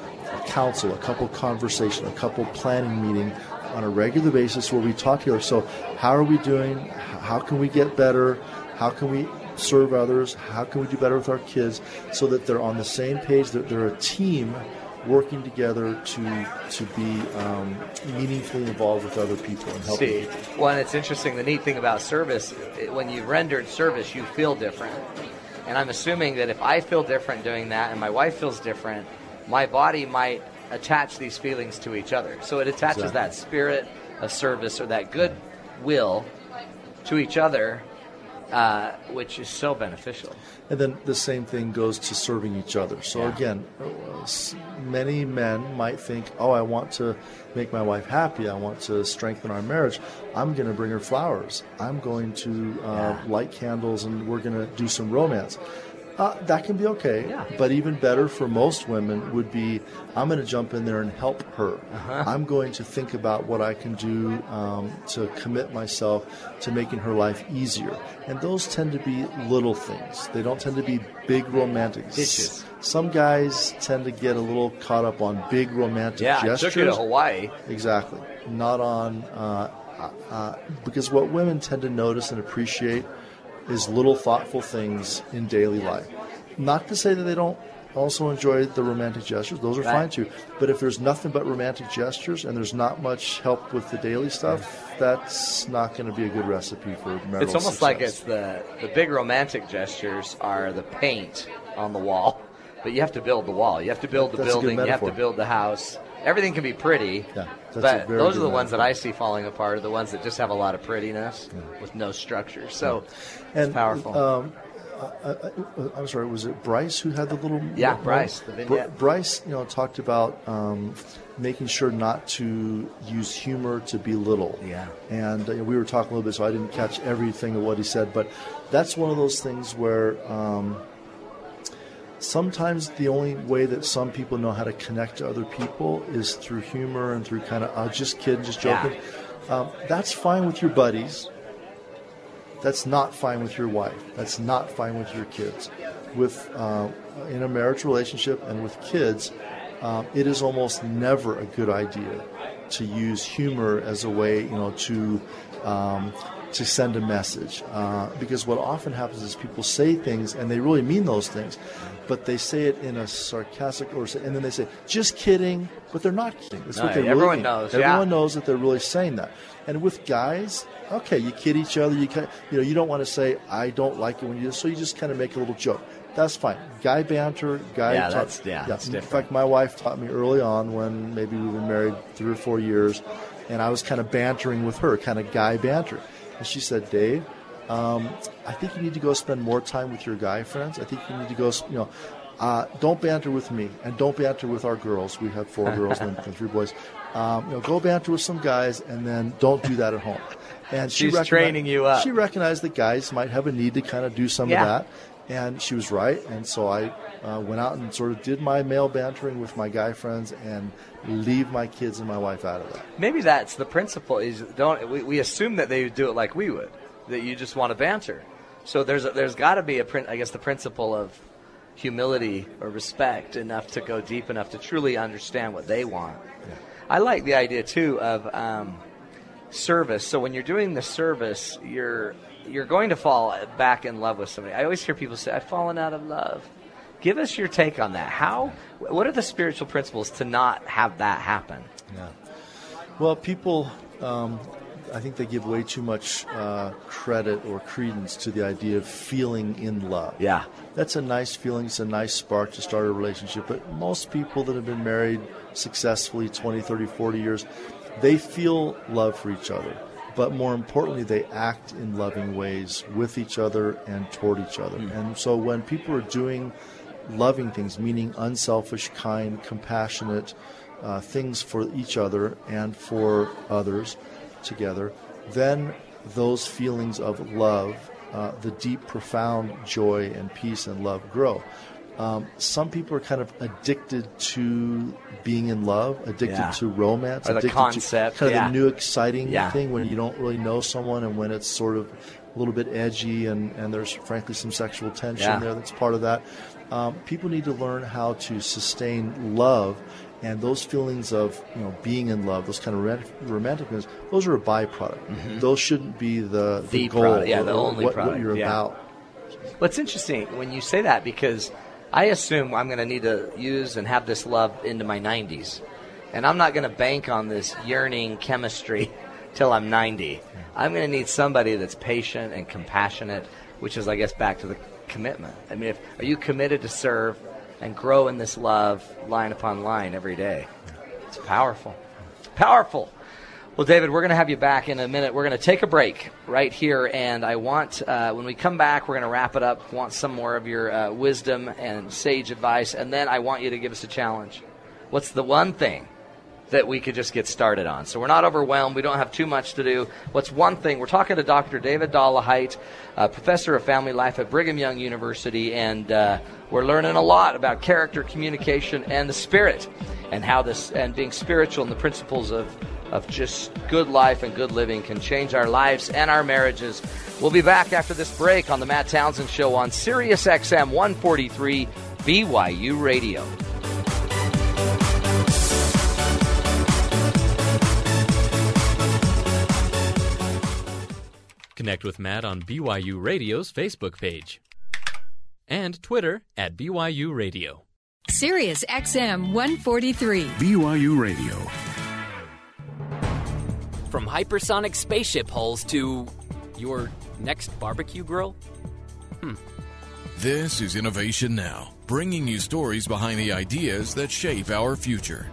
counsel, a couple conversation, a couple planning meeting on a regular basis where we talk together. So how are we doing? How can we get better? How can we serve others? How can we do better with our kids so that they're on the same page, that they're a team working together to to be um, meaningfully involved with other people and helping See, people. well, and it's interesting. The neat thing about service, it- when you rendered service, you feel different. And I'm assuming that if I feel different doing that, and my wife feels different, my body might attach these feelings to each other. So it attaches Exactly. that spirit of service or that good will to each other, uh, which is so beneficial. And then the same thing goes to serving each other. So Yeah. again, uh, many men might think, "Oh, I want to make my wife happy. I want to strengthen our marriage. I'm going to bring her flowers. I'm going to uh, light candles, and we're going to do some romance." Uh, that can be okay, but even better for most women would be I'm going to jump in there and help her. Uh-huh. I'm going to think about what I can do um, to commit myself to making her life easier. And those tend to be little things. They don't tend to be big romantic. Ditches. Some guys tend to get a little caught up on big romantic Yeah, gestures. took you to Hawaii. Exactly. Not on, uh, uh, uh, because what women tend to notice and appreciate is little thoughtful things in daily life. Not to say that they don't also enjoy the romantic gestures, those are Right. fine too. But if there's nothing but romantic gestures and there's not much help with the daily stuff, that's not going to be a good recipe for marital It's almost success. like it's the the big romantic gestures are the paint on the wall, but you have to build the wall. You have to build the That's building. You have to build the house. Everything can be pretty, Yeah, but those are the ones that. I see falling apart. Are the ones that just have a lot of prettiness with no structure. So and it's powerful. Um, I, I, I'm sorry, was it Bryce who had the little? Yeah? Bryce, the Br- Bryce, you know, talked about um, making sure not to use humor to belittle. Yeah. And uh, we were talking a little bit, so I didn't catch everything of what he said, but that's one of those things where. Um, Sometimes the only way that some people know how to connect to other people is through humor and through kind of, uh, just kidding, just Yeah. joking. Um, that's fine with your buddies. That's not fine with your wife. That's not fine with your kids. With uh, in a marriage relationship and with kids, um, it is almost never a good idea to use humor as a way, you know, to um, to send a message. Uh, because what often happens is people say things and they really mean those things, but they say it in a sarcastic or say, and then they say, "Just kidding," but they're not kidding. That's No, what they really everyone mean. knows, yeah. Everyone knows that they're really saying that. And with guys, okay, you kid each other. You kind you know, you don't want to say I don't like it when you do, so you just kind of make a little joke. That's fine. Guy banter, guy. Yeah, talk- that's- yeah, that's In different. fact, my wife taught me early on when maybe we were married three or four years, and I was kind of bantering with her, kind of guy banter, and she said, "Dave." Um, I think you need to go spend more time with your guy friends. I think you need to go, you know, uh, don't banter with me and don't banter with our girls. We have four girls and, and three boys. Um, you know, go banter with some guys and then don't do that at home. And she She's training you up. She recognized that guys might have a need to kind of do some Yeah. of that, and she was right. And so I uh, went out and sort of did my male bantering with my guy friends and leave my kids and my wife out of that. Maybe that's the principle. Is don't we, we assume that they do it like we would, that you just want to banter. So there's a, there's got to be a prin- I guess the principle of humility or respect enough to go deep enough to truly understand what they want. I like the idea too of um, service. So when you're doing the service, you're you're going to fall back in love with somebody. I always hear people say, "I've fallen out of love." Give us your take on that. How? What are the spiritual principles to not have that happen? Yeah. Well, people, um, I think they give way too much uh, credit or credence to the idea of feeling in love. Yeah. That's a nice feeling. It's a nice spark to start a relationship. But most people that have been married successfully 20, 30, 40 years, they feel love for each other. But more importantly, they act in loving ways with each other and toward each other. And so when people are doing loving things, meaning unselfish, kind, compassionate uh, things for each other and for others together, then those feelings of love, uh, the deep, profound joy and peace and love grow. Um, some people are kind of addicted to being in love, addicted Yeah. to romance, Or addicted concept, to kind of yeah. the new exciting Yeah. thing when you don't really know someone and when it's sort of a little bit edgy and, and there's frankly some sexual tension there that's part of that. Um, people need to learn how to sustain love and those feelings of you know being in love, those kind of romantic, romantic feelings, those are a byproduct. Mhm. Those shouldn't be the, the, The goal, product, yeah, the only what, product, what you're yeah. about. Well, it's interesting when you say that because I assume I'm going to need to use and have this love into my 90s. And I'm not going to bank on this yearning chemistry till I'm 90. I'm going to need somebody that's patient and compassionate, which is, I guess, back to the commitment. I mean, if, are you committed to serve and grow in this love line upon line every day? It's powerful. Powerful. Well, David, we're going to have you back in a minute. We're going to take a break right here, and I want, uh, when we come back, we're going to wrap it up. Want some more of your uh, wisdom and sage advice, and then I want you to give us a challenge. What's the one thing that we could just get started on. So we're not overwhelmed. We don't have too much to do. What's one thing? We're talking to Dr. David Dollahite, uh, professor of family life at Brigham Young University, and uh, we're learning a lot about character, communication, and the spirit, and how this and being spiritual and the principles of of just good life and good living can change our lives and our marriages. We'll be back after this break on the Matt Townsend Show on Sirius XM 143 BYU Radio. Connect with Matt on BYU Radio's Facebook page and Twitter at BYU Radio. Sirius XM 143. BYU Radio. From hypersonic spaceship hulls to your next barbecue grill? Hmm. This is Innovation Now, bringing you stories behind the ideas that shape our future.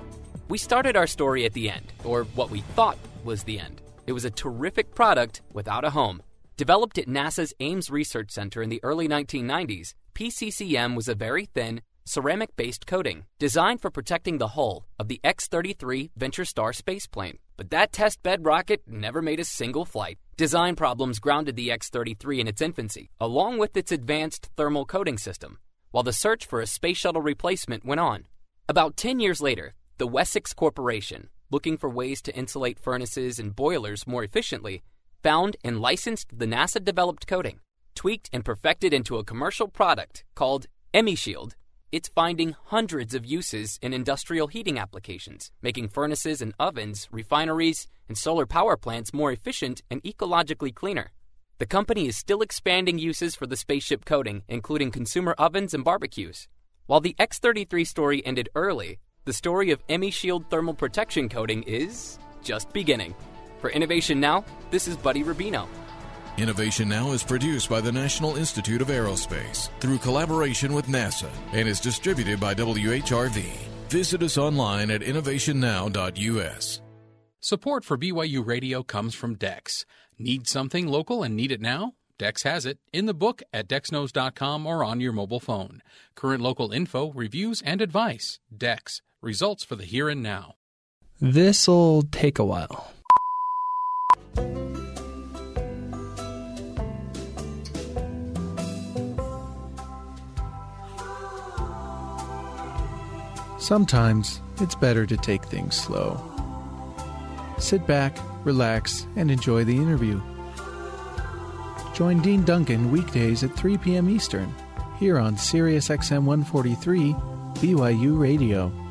We started our story at the end, or what we thought was the end. It was a terrific product without a home. Developed at NASA's Ames Research Center in the early 1990s, PCCM was a very thin, ceramic based coating designed for protecting the hull of the X 33 Venture Star spaceplane. But that test bed rocket never made a single flight. Design problems grounded the X 33 in its infancy, along with its advanced thermal coating system, while the search for a space shuttle replacement went on. About 10 years later, the Wessex Corporation, looking for ways to insulate furnaces and boilers more efficiently, found and licensed the NASA developed coating, tweaked and perfected into a commercial product called EmiShield. It's finding hundreds of uses in industrial heating applications, making furnaces and ovens, refineries, and solar power plants more efficient and ecologically cleaner. The company is still expanding uses for the spaceship coating, including consumer ovens and barbecues. While the X 33 story ended early, the story of EmiShield thermal protection coating is just beginning. For Innovation Now, this is Buddy Rubino. Innovation Now is produced by the National Institute of Aerospace through collaboration with NASA and is distributed by WHRV. Visit us online at innovationnow.us. Support for BYU Radio comes from Dex. Need something local and need it now? Dex has it in the book at dexknows.com or on your mobile phone. Current local info, reviews, and advice. Dex. Results for the here and now. This'll take a while. Sometimes it's better to take things slow. Sit back, relax, and enjoy the interview. Join Dean Duncan weekdays at 3 p.m. Eastern here on Sirius XM 143 BYU Radio.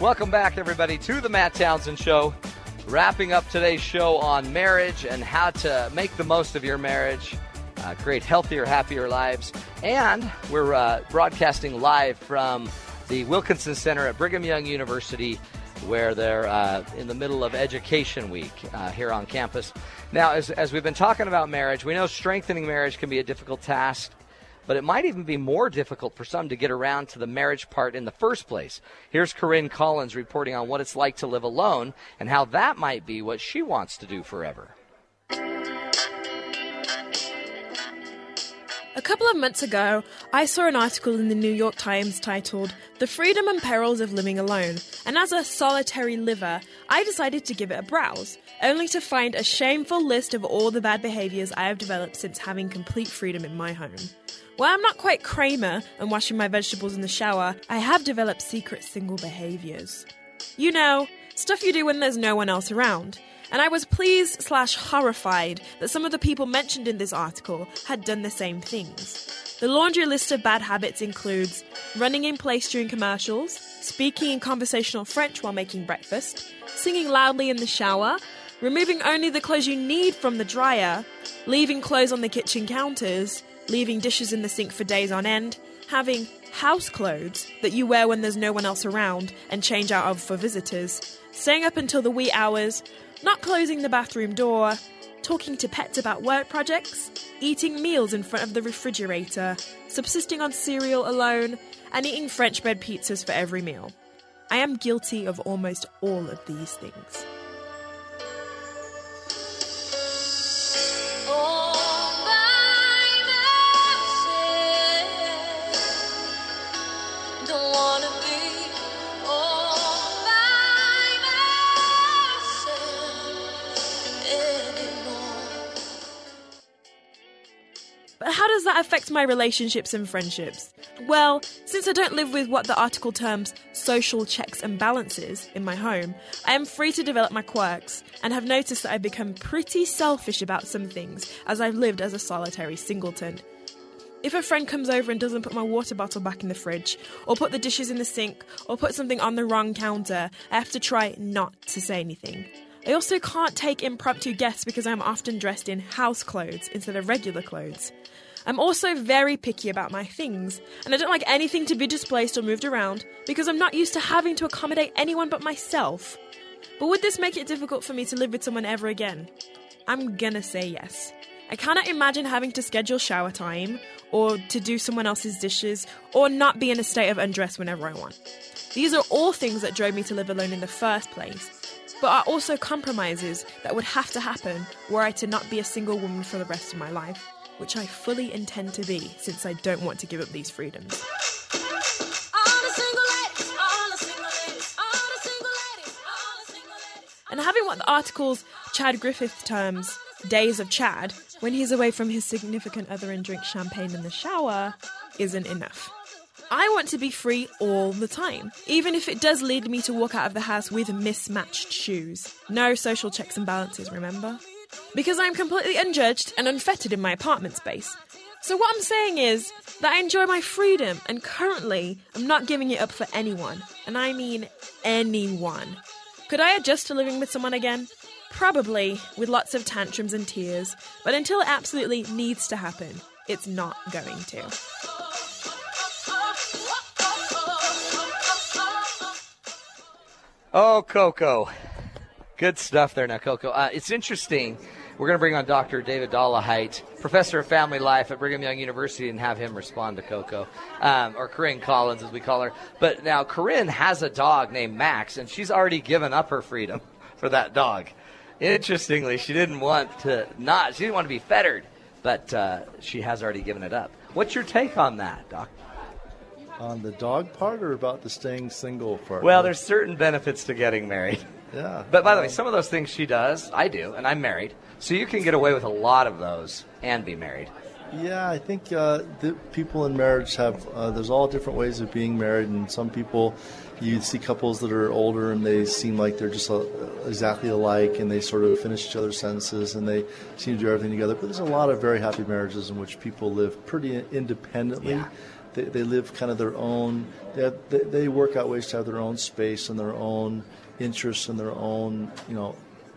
Welcome back, everybody, to the Matt Townsend Show. Wrapping up today's show on marriage and how to make the most of your marriage, uh, create healthier, happier lives. And we're uh, broadcasting live from the Wilkinson Center at Brigham Young University, where they're uh, in the middle of Education Week uh, here on campus. Now, as, as we've been talking about marriage, we know strengthening marriage can be a difficult task but it might even be more difficult for some to get around to the marriage part in the first place. Here's Corinne Collins reporting on what it's like to live alone and how that might be what she wants to do forever. A couple of months ago, I saw an article in the New York Times titled The Freedom and Perils of Living Alone, and as a solitary liver, I decided to give it a browse, only to find a shameful list of all the bad behaviors I have developed since having complete freedom in my home. While I'm not quite Kramer and washing my vegetables in the shower, I have developed secret single behaviors. You know, stuff you do when there's no one else around. And I was pleased slash horrified that some of the people mentioned in this article had done the same things. The laundry list of bad habits includes running in place during commercials, speaking in conversational French while making breakfast, singing loudly in the shower, removing only the clothes you need from the dryer, leaving clothes on the kitchen counters, leaving dishes in the sink for days on end, having house clothes that you wear when there's no one else around and change out of for visitors, staying up until the wee hours, not closing the bathroom door, talking to pets about work projects, eating meals in front of the refrigerator, subsisting on cereal alone, and eating French bread pizzas for every meal. I am guilty of almost all of these things. Does that affect my relationships and friendships? Well, since I don't live with what the article terms social checks and balances in my home, I am free to develop my quirks and have noticed that I've become pretty selfish about some things as I've lived as a solitary singleton. If a friend comes over and doesn't put my water bottle back in the fridge, or put the dishes in the sink, or put something on the wrong counter, I have to try not to say anything. I also can't take impromptu guests because I'm often dressed in house clothes instead of regular clothes. I'm also very picky about my things, and I don't like anything to be displaced or moved around because I'm not used to having to accommodate anyone but myself. But would this make it difficult for me to live with someone ever again? I'm gonna say yes. I cannot imagine having to schedule shower time, or to do someone else's dishes, or not be in a state of undress whenever I want. These are all things that drove me to live alone in the first place, but are also compromises that would have to happen were I to not be a single woman for the rest of my life which I fully intend to be since I don't want to give up these freedoms. And having what the article's Chad Griffith terms days of Chad when he's away from his significant other and drinks champagne in the shower isn't enough. I want to be free all the time, even if it does lead me to walk out of the house with mismatched shoes. No social checks and balances, remember? Because I'm completely unjudged and unfettered in my apartment space. So, what I'm saying is that I enjoy my freedom, and currently I'm not giving it up for anyone. And I mean anyone. Could I adjust to living with someone again? Probably, with lots of tantrums and tears, but until it absolutely needs to happen, it's not going to. Oh, Coco. Good stuff there now, Coco. Uh, it's interesting. We're going to bring on Dr. David Dollahite, professor of family life at Brigham Young University, and have him respond to Coco, um, or Corinne Collins, as we call her. But now, Corinne has a dog named Max, and she's already given up her freedom for that dog. Interestingly, she didn't want to not, she didn't want to be fettered, but uh, she has already given it up. What's your take on that, Doc? On the dog part or about the staying single part? Well, there's certain benefits to getting married. Yeah. But by the way, some of those things she does, I do, and I'm married. So you can get away with a lot of those and be married. Yeah, I think uh, the people in marriage have. Uh, there's all different ways of being married, and some people, you see couples that are older and they seem like they're just uh, exactly alike, and they sort of finish each other's sentences, and they seem to do everything together. But there's a lot of very happy marriages in which people live pretty independently. Yeah. They, they live kind of their own. They, have, they, they work out ways to have their own space and their own interests and their own, you know,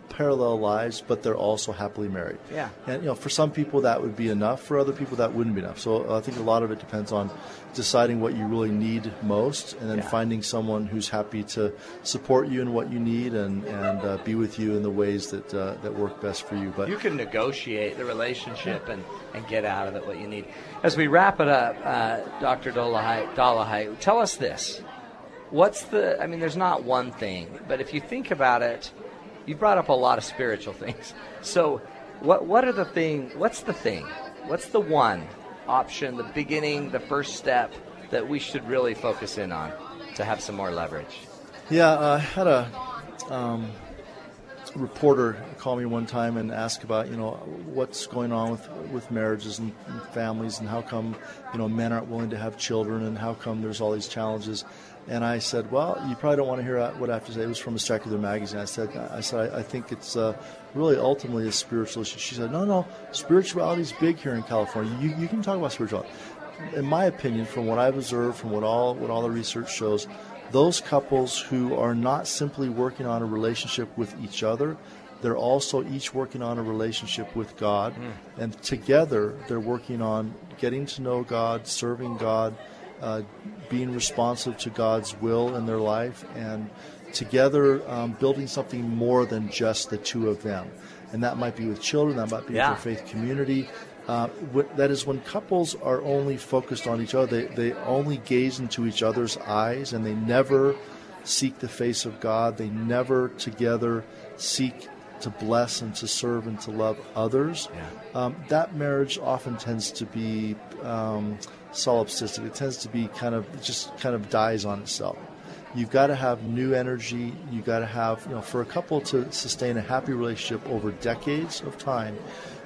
parallel lives, but they're also happily married. Yeah. And you know, for some people that would be enough. For other people that wouldn't be enough. So I think a lot of it depends on deciding what you really need most, and then Yeah. finding someone who's happy to support you in what you need and and uh, be with you in the ways that uh, that work best for you. But You can negotiate the relationship and, and get out of it what you need. As we wrap it up, uh, Dr. Dollahite, Dollahite, tell us this. What's the, I mean, there's not one thing, but if you think about it, you brought up a lot of spiritual things. So, what, what are the thing, what's the thing? What's the one option, the beginning, the first step that we should really focus in on to have some more leverage? Yeah, uh, I had a um, reporter call me one time and ask about you know what's going on with with marriages and, and families and how come you know men aren't willing to have children and how come there's all these challenges. And I said, well, you probably don't want to hear what I have to say. It was from a secular magazine. I said, I said, I, think it's uh, really ultimately a spiritual issue. She said, no, no, spirituality is big here in California. You, you can talk about spirituality. In my opinion, from what I've observed, from what all what all the research shows, those couples who are not simply working on a relationship with each other, they're also each working on a relationship with God. Hmm. And together, they're working on getting to know God, serving God, uh, being responsive to God's will in their life, and together um, building something more than just the two of them. And that might be with children, that might be Yeah. with their faith community. Uh, wh- that is when couples are only focused on each other, they, they only gaze into each other's eyes and they never seek the face of God. They never together seek to bless and to serve and to love others. Um, that marriage often tends to be um, solipsistic. It tends to be kind of, it just kind of dies on itself. You've got to have new energy. You've got to have, you know, for a couple to sustain a happy relationship over decades of time,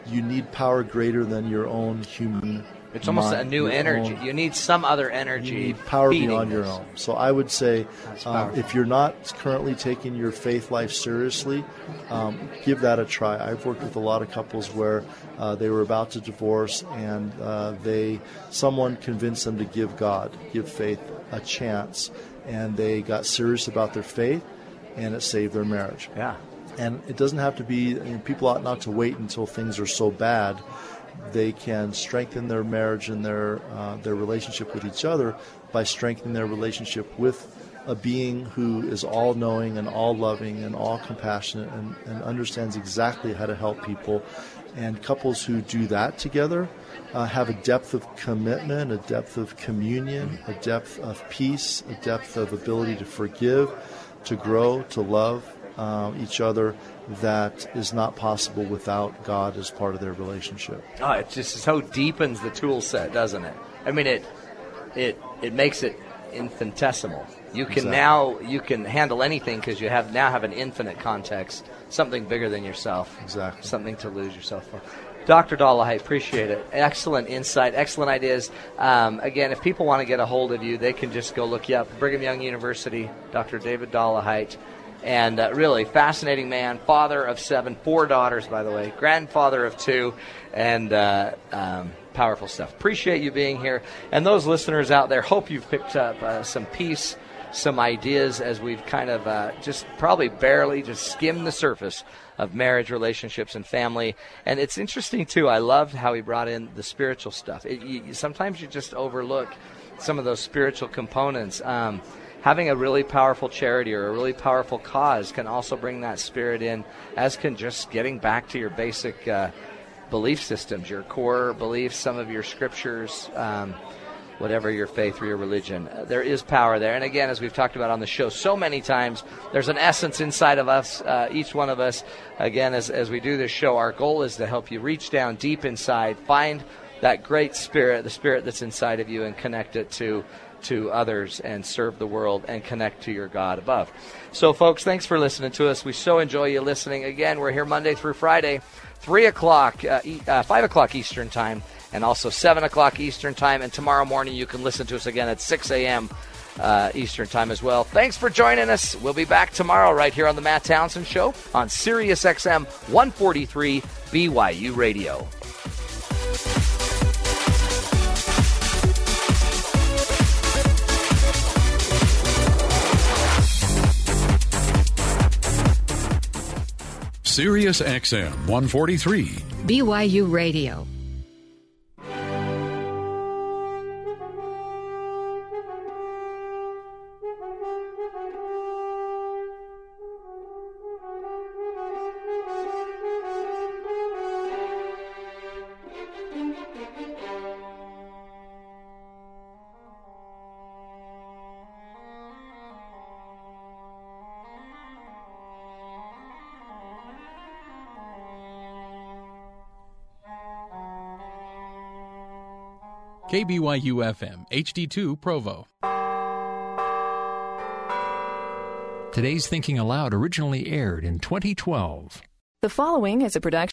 you need power greater than your own human. It's almost mind, a new energy. own- You need some other energy. you need power feeding beyond your this. own. So I would say, um, if you're not currently taking your faith life seriously, um, give that a try. I've worked with a lot of couples where uh, they were about to divorce, and uh, they someone convinced them to give God, give faith a chance, and they got serious about their faith, and it saved their marriage. Yeah. And it doesn't have to be. I mean, people ought not to wait until things are so bad they can strengthen their marriage and their uh, their relationship with each other by strengthening their relationship with a being who is all knowing and all loving and all compassionate and, and understands exactly how to help people. And couples who do that together uh, have a depth of commitment, a depth of communion, a depth of peace, a depth of ability to forgive, to grow, to love um, each other that is not possible without God as part of their relationship. Oh, it just so deepens the tool set, doesn't it? I mean, it it it makes it infinitesimal. You can Exactly. now you can handle anything because you have now have an infinite context, something bigger than yourself. Exactly. Something to lose yourself for. Dr. Dollar, I appreciate it. Excellent insight, excellent ideas. Um, again, if people want to get a hold of you, they can just go look you up. Brigham Young University, Dr. David Dollahite. And uh, really fascinating man, father of seven, four daughters, by the way, grandfather of two, and uh, um, powerful stuff. Appreciate you being here. And those listeners out there, hope you've picked up uh, some peace, some ideas as we've kind of uh, just probably barely just skimmed the surface of marriage, relationships, and family. And it's interesting, too. I loved how he brought in the spiritual stuff. It, you, sometimes you just overlook some of those spiritual components. Um, having a really powerful charity or a really powerful cause can also bring that spirit in, as can just getting back to your basic uh, belief systems, your core beliefs, some of your scriptures. Um, whatever your faith or your religion. There is power there. And again, as we've talked about on the show so many times, there's an essence inside of us, uh, each one of us. Again, as, as we do this show, our goal is to help you reach down deep inside, find that great spirit, the spirit that's inside of you, and connect it to to others and serve the world and connect to your God above. So, folks, thanks for listening to us. We so enjoy you listening. Again, we're here Monday through Friday, 3 o'clock, uh, e- uh, 5 o'clock Eastern Time, and also 7 o'clock Eastern Time. And tomorrow morning, you can listen to us again at 6 a.m. Uh, Eastern Time as well. Thanks for joining us. We'll be back tomorrow right here on The Matt Townsend Show on Sirius XM 143 BYU Radio. Sirius XM 143. BYU Radio. KBYU FM, HD2 Provo. Today's Thinking Aloud originally aired in 2012. The following is a production.